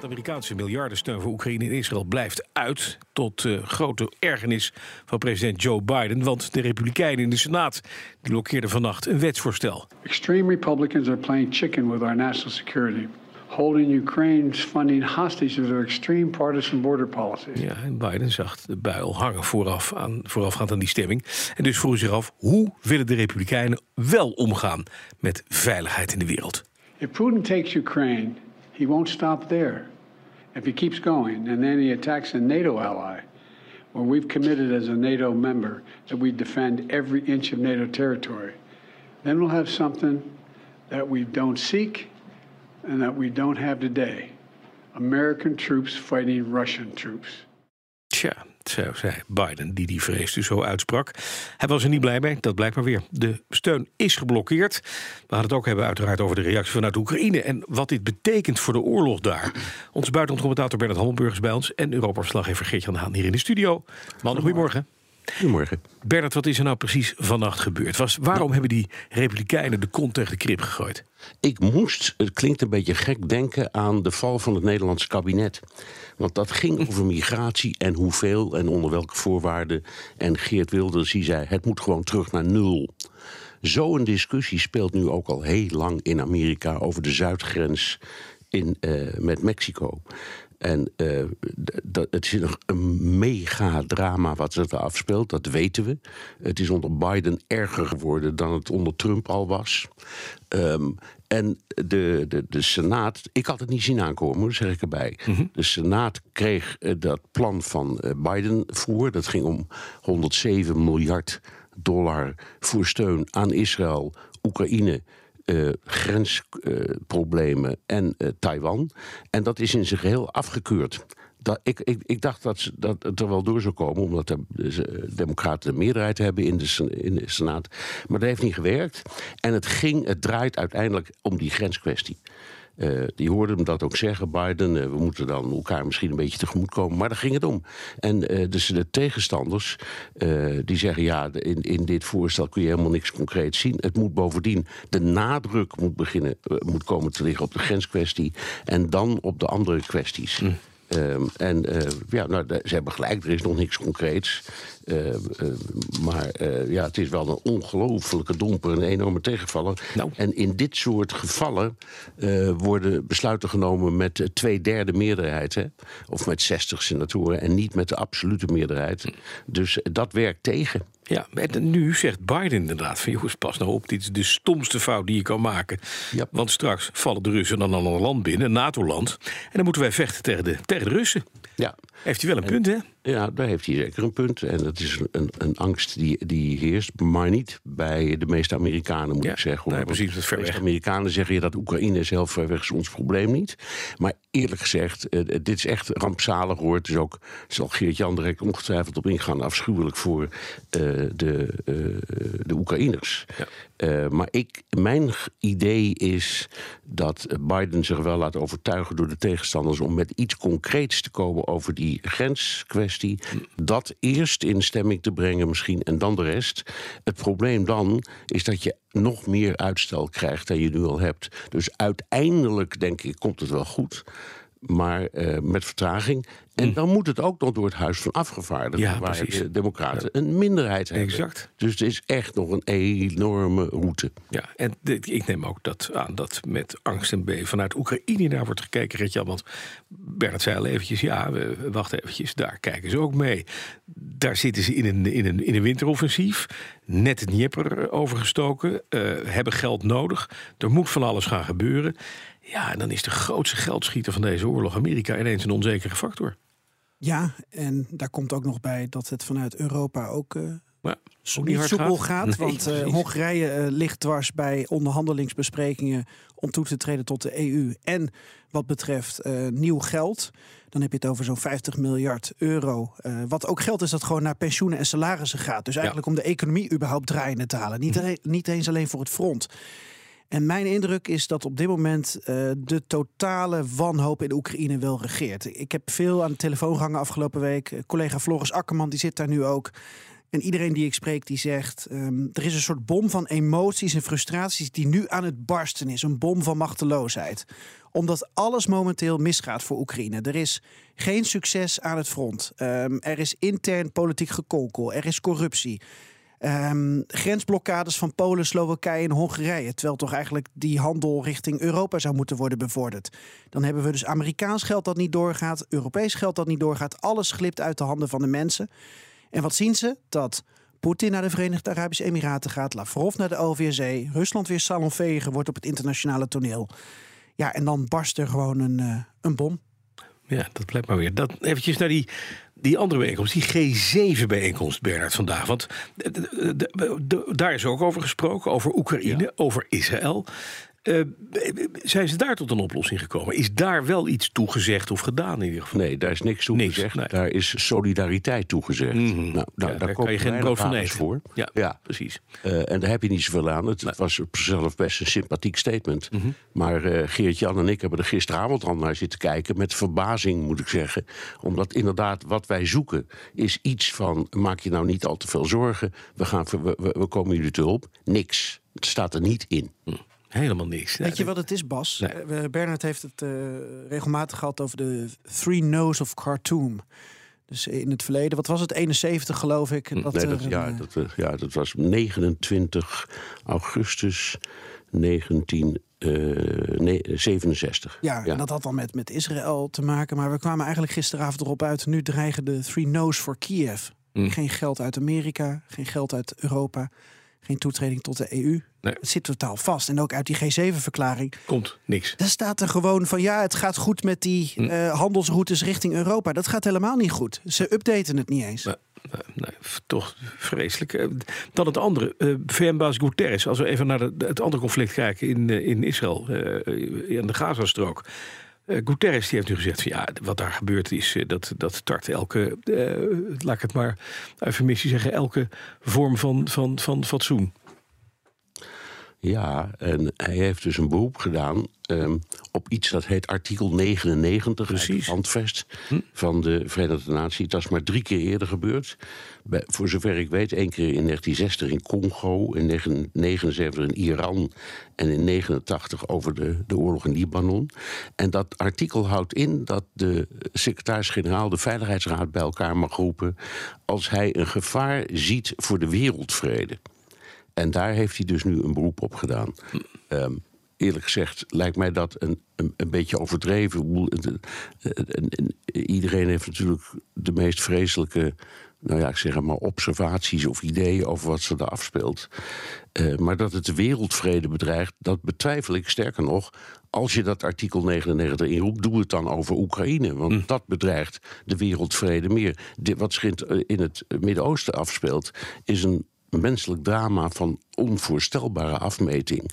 van de Amerikaanse miljardensteun voor Oekraïne en Israël blijft uit. Tot uh, grote ergernis van president Joe Biden. Want de Republikeinen in de Senaat die blokkeerden vannacht een wetsvoorstel. Extreme Republicans are playing chicken with our national security. Holding Ukraine's funding hostage to their extreme partisan border policies. Ja, en Biden zag de buil hangen vooraf aan, voorafgaand aan die stemming. En dus vroeg zich af, hoe willen de Republikeinen wel omgaan met veiligheid in de wereld? If Putin takes Ukraine, he won't stop there. If he keeps going and then he attacks a NATO ally, where we've committed as a NATO member that we defend every inch of NATO territory, then we'll have something that we don't seek and that we don't have today. American troops fighting Russian troops. Zo zei Biden, die die vrees dus zo uitsprak. Hij was er niet blij mee, dat blijkt maar weer. De steun is geblokkeerd. We gaan het ook hebben uiteraard over de reactie vanuit Oekraïne... en wat dit betekent voor de oorlog daar. Onze buitenlandcommentator Bernard Hammelburg is bij ons... en Europa-verslaggever Geert-Jan Haan hier in de studio. Man, goedemorgen. Goedemorgen. Bernard, wat is er nou precies vannacht gebeurd? Was, waarom hebben die Republikeinen de kont tegen de krip gegooid? Ik moest, het klinkt een beetje gek, denken aan de val van het Nederlandse kabinet. Want dat ging over migratie en hoeveel en onder welke voorwaarden. En Geert Wilders die zei: het moet gewoon terug naar nul. Zo'n discussie speelt nu ook al heel lang in Amerika over de zuidgrens in, uh, met Mexico. En uh, het is een, een mega drama wat zich er afspeelt, dat weten we. Het is onder Biden erger geworden dan het onder Trump al was. Um, en de, de, de Senaat, ik had het niet zien aankomen, zeg ik erbij. Mm -hmm. De Senaat kreeg uh, dat plan van uh, Biden voor. Dat ging om 107 miljard dollar voor steun aan Israël, Oekraïne uh, grensproblemen en uh, Taiwan. En dat is in zijn geheel afgekeurd. Dat, ik, ik, ik, dacht dat, ze, dat het er wel door zou komen, omdat de, de Democraten de meerderheid hebben in de, in de Senaat. Maar dat heeft niet gewerkt. En het ging, het draait uiteindelijk om die grenskwestie. Uh, die hoorden hem dat ook zeggen, Biden. Uh, we moeten dan elkaar misschien een beetje tegemoet komen. Maar daar ging het om. En uh, dus de tegenstanders die zeggen: ja, in, in dit voorstel kun je helemaal niks concreets zien. Het moet bovendien, de nadruk moet, beginnen, moet komen te liggen op de grenskwestie. En dan op de andere kwesties. Mm. Um, en uh, ja, nou, ze hebben gelijk, er is nog niks concreets. Uh, uh, maar ja, het is wel een ongelofelijke domper, een enorme tegenvaller. Nou. En in dit soort gevallen worden besluiten genomen met twee derde meerderheid. Hè? Of met 60 senatoren en niet met de absolute meerderheid. Dus dat werkt tegen. Ja, en nu zegt Biden inderdaad van... jongens, pas nou op, dit is de stomste fout die je kan maken. Want straks vallen de Russen dan een ander land binnen, een NATO-land... en dan moeten wij vechten tegen de, tegen de Russen. Ja. Heeft hij wel een punt, hè? Ja, daar heeft hij zeker een punt. En dat is een, een angst die, die heerst, maar niet bij de meeste Amerikanen, moet ja, ik zeggen. Nee, precies, dat is ver de weg. Amerikanen zeggen ja, dat Oekraïne heel ver weg, is ons probleem niet. Maar eerlijk gezegd, uh, dit is echt rampzalig hoor. Het is ook, zal Geert-Jan direct ongetwijfeld op ingaan, afschuwelijk voor uh, de, uh, de Oekraïners. Ja. Maar ik, mijn idee is dat Biden zich wel laat overtuigen door de tegenstanders om met iets concreets te komen over die grenskwestie. Dat eerst in stemming te brengen misschien en dan de rest. Het probleem dan is dat je nog meer uitstel krijgt dan je nu al hebt. Dus uiteindelijk denk ik komt het wel goed. Maar uh, met vertraging. En dan moet het ook nog door het Huis van Afgevaardigden, Ja, waar precies. de Democraten een minderheid hebben. Exact. Dus het is echt nog een enorme route. Ja, en ik neem ook dat aan dat met angst en beven vanuit Oekraïne naar wordt gekeken, Gert-Jan. Want Bernard zei al eventjes, ja, we, wacht eventjes, daar kijken ze ook mee. Daar zitten ze in een, in een, in een winteroffensief, net het Dnieper overgestoken, eh, hebben geld nodig. Er moet van alles gaan gebeuren. Ja, en dan is de grootste geldschieter van deze oorlog Amerika ineens een onzekere factor. Ja, en daar komt ook nog bij dat het vanuit Europa ook ook niet soepel gaat. Nee, want eh. Hongarije eh, ligt dwars bij onderhandelingsbesprekingen om toe te treden tot de EU. En wat betreft nieuw geld. Dan heb je het over zo'n 50 miljard euro. Wat ook geld is dat gewoon naar pensioenen en salarissen gaat. Dus eigenlijk om de economie überhaupt draaiende te halen. Niet, alleen- niet eens alleen voor het front. En mijn indruk is dat op dit moment eh, de totale wanhoop in Oekraïne wel regeert. Ik heb veel aan de telefoon gehangen afgelopen week. Eh, Collega Floris Akkerman die zit daar nu ook. En iedereen die ik spreek, die zegt... ehm, er is een soort bom van emoties en frustraties die nu aan het barsten is. Een bom van machteloosheid. Omdat alles momenteel misgaat voor Oekraïne. Er is geen succes aan het front. Ehm, er is intern politiek gekonkel. Er is corruptie. Ehm, grensblokkades van Polen, Slowakije en Hongarije. Terwijl toch eigenlijk die handel richting Europa zou moeten worden bevorderd. Dan hebben we dus Amerikaans geld dat niet doorgaat, Europees geld dat niet doorgaat. Alles glipt uit de handen van de mensen. En wat zien ze? Dat Poetin naar de Verenigde Arabische Emiraten gaat, Lavrov naar de OVSE, Rusland weer salonveger wordt op het internationale toneel. Ja, en dan barst er gewoon een, eh, een bom. Ja, dat blijkt maar weer. Dat, eventjes naar die, die andere bijeenkomst, die G7-bijeenkomst, Bernard, vandaag. Want daar is ook over gesproken, over Oekraïne, over Israël. Eh, zijn ze daar tot een oplossing gekomen? Is daar wel iets toegezegd of gedaan in ieder geval? Nee, daar is niks toe Niks, gezegd. nee. Daar is solidariteit toegezegd. Nou, nou, Ja, daar, daar kan je geen brood van wapens eten. voor. Ja, Ja. precies. Eh, en daar heb je niet zoveel aan. Het was op zichzelf best een sympathiek statement. Mhm. Maar eh Geert-Jan en ik hebben er gisteravond al naar zitten kijken. Met verbazing, moet ik zeggen. Omdat inderdaad wat wij zoeken is iets van... maak je nou niet al te veel zorgen. We, gaan, we, we- we komen jullie te hulp. Niks. Het staat er niet in. Helemaal niks. Weet je wat het is, Bas? Nee. Eh, Bernard heeft het eh, regelmatig gehad over de Three No's of Khartoum. Dus in het verleden, wat was het, 71 geloof ik? Dat, nee, dat, ja, eh, dat, ja, dat was 29 augustus 1967. ja, en dat had dan met, met Israël te maken. Maar we kwamen eigenlijk gisteravond erop uit. Nu dreigen de Three No's voor Kiev. Mm. Geen geld uit Amerika, geen geld uit Europa, geen toetreding tot de EU. Nee. Het zit totaal vast. En ook uit die G7-verklaring. Komt niks. Daar staat er gewoon van ja, het gaat goed met die Mm. eh, handelsroutes richting Europa. Dat gaat helemaal niet goed. Ze updaten het niet eens. Nee, nee, toch vreselijk. Eh, Dan het andere. eh, VN-baas Guterres. Als we even naar de- het andere conflict kijken in, in Israël. eh, in de Gazastrook. Eh Guterres die heeft nu gezegd van ja, wat daar gebeurt is eh, dat, dat tart elke, eh, laat ik het maar eufemistisch zeggen, elke vorm van, van, van fatsoen. Ja, en hij heeft dus een beroep gedaan ehm, op iets dat heet artikel 99 uit Precies. het handvest van de Verenigde Naties. Dat is maar drie keer eerder gebeurd. Bij, voor zover ik weet, één keer in 1960 in Congo, in 1979 in Iran en in 1989 over de, de oorlog in Libanon. En dat artikel houdt in dat de secretaris-generaal de Veiligheidsraad bij elkaar mag roepen als hij een gevaar ziet voor de wereldvrede. En daar heeft hij dus nu een beroep op gedaan. Ehm, eerlijk gezegd lijkt mij dat een, een, een beetje overdreven. Het- het- Iedereen heeft natuurlijk de meest vreselijke, nou ja, ik zeg maar, observaties of ideeën over wat ze daar afspeelt. Eh, maar dat het de wereldvrede bedreigt, dat betwijfel ik. Sterker nog, als je dat artikel 99 inroept, doe het dan over Oekraïne. Want dat bedreigt de wereldvrede meer. Wat zich in het, eh, in het Midden-Oosten afspeelt, is een menselijk drama van onvoorstelbare afmeting.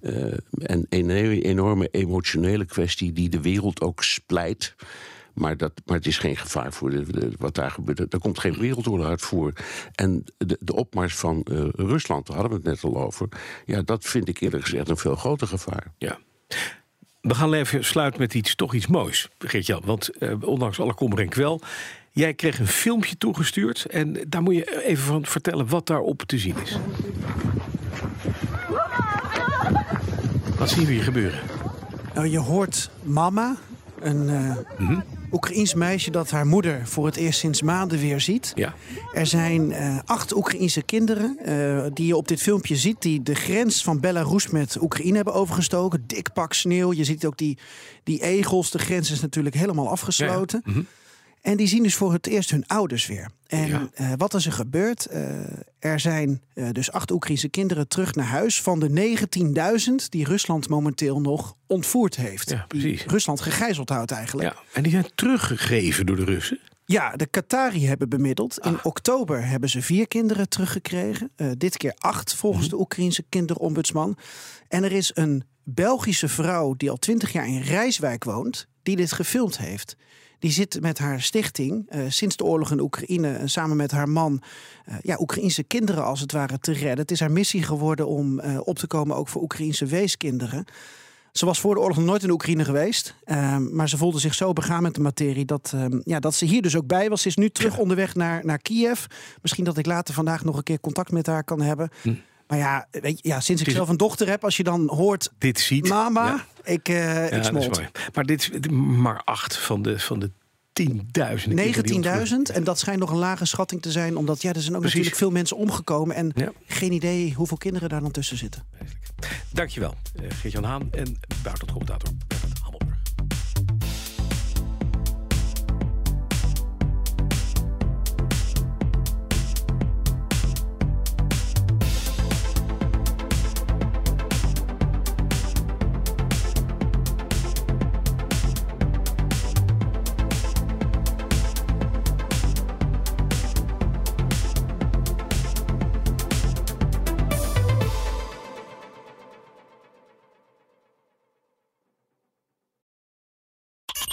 Eh, en een enorme emotionele kwestie die de wereld ook splijt. Maar, dat, maar het is geen gevaar voor wat daar gebeurt. Daar komt geen wereldoorlog uit voor. En de, de opmars van eh, Rusland, daar hadden we het net al over. Ja, dat vind ik eerlijk gezegd een veel groter gevaar. Ja. We gaan even sluiten met iets, toch iets moois, Geert-Jan. Want eh, ondanks alle kommer en kwel... Jij kreeg een filmpje toegestuurd en daar moet je even van vertellen wat daarop te zien is. Wat zien we hier gebeuren? Nou, je hoort mama, een Mhm. Oekraïens meisje dat haar moeder voor het eerst sinds maanden weer ziet. Ja. Er zijn eh, acht Oekraïense kinderen eh, die je op dit filmpje ziet... die de grens van Belarus met Oekraïne hebben overgestoken. Dik pak sneeuw. Je ziet ook die, die egels. De grens is natuurlijk helemaal afgesloten. En die zien dus voor het eerst hun ouders weer. En Ja. eh, wat is er gebeurd? Eh, er zijn eh, dus acht Oekraïnse kinderen terug naar huis... van de 19.000 die Rusland momenteel nog ontvoerd heeft. Ja, die precies. Rusland gegijzeld houdt eigenlijk. ja. En die zijn teruggegeven door de Russen. Ja, de Qatari hebben bemiddeld. In Ah. oktober hebben ze vier kinderen teruggekregen. Dit keer acht, volgens Mhm. de Oekraïense kinderombudsman. En er is een Belgische vrouw die al twintig jaar in Rijswijk woont, die dit gefilmd heeft. Die zit met haar stichting eh, sinds de oorlog in Oekraïne en samen met haar man eh, ja, Oekraïense kinderen als het ware te redden. Het is haar missie geworden om eh, op te komen ook voor Oekraïense weeskinderen. Ze was voor de oorlog nog nooit in Oekraïne geweest. ehm, maar ze voelde zich zo begaan met de materie dat, ehm, ja, dat ze hier dus ook bij was. Ze is nu terug onderweg naar, naar Kiev. Misschien dat ik later vandaag nog een keer contact met haar kan hebben. Maar ja, weet je, ja, sinds ik zelf een dochter heb, als je dan hoort... Dit ziet. Mama, Ja. ik, Ja, ik smolt. Maar dit is maar acht van de, van de tienduizenden. kinderen die 19.000 en dat schijnt nog een lage schatting te zijn. Omdat ja, er zijn ook Precies. natuurlijk veel mensen omgekomen. En Ja. geen idee hoeveel kinderen daar dan tussen zitten. Dankjewel, eh, Geert-Jan Haan en buitenlandcommentator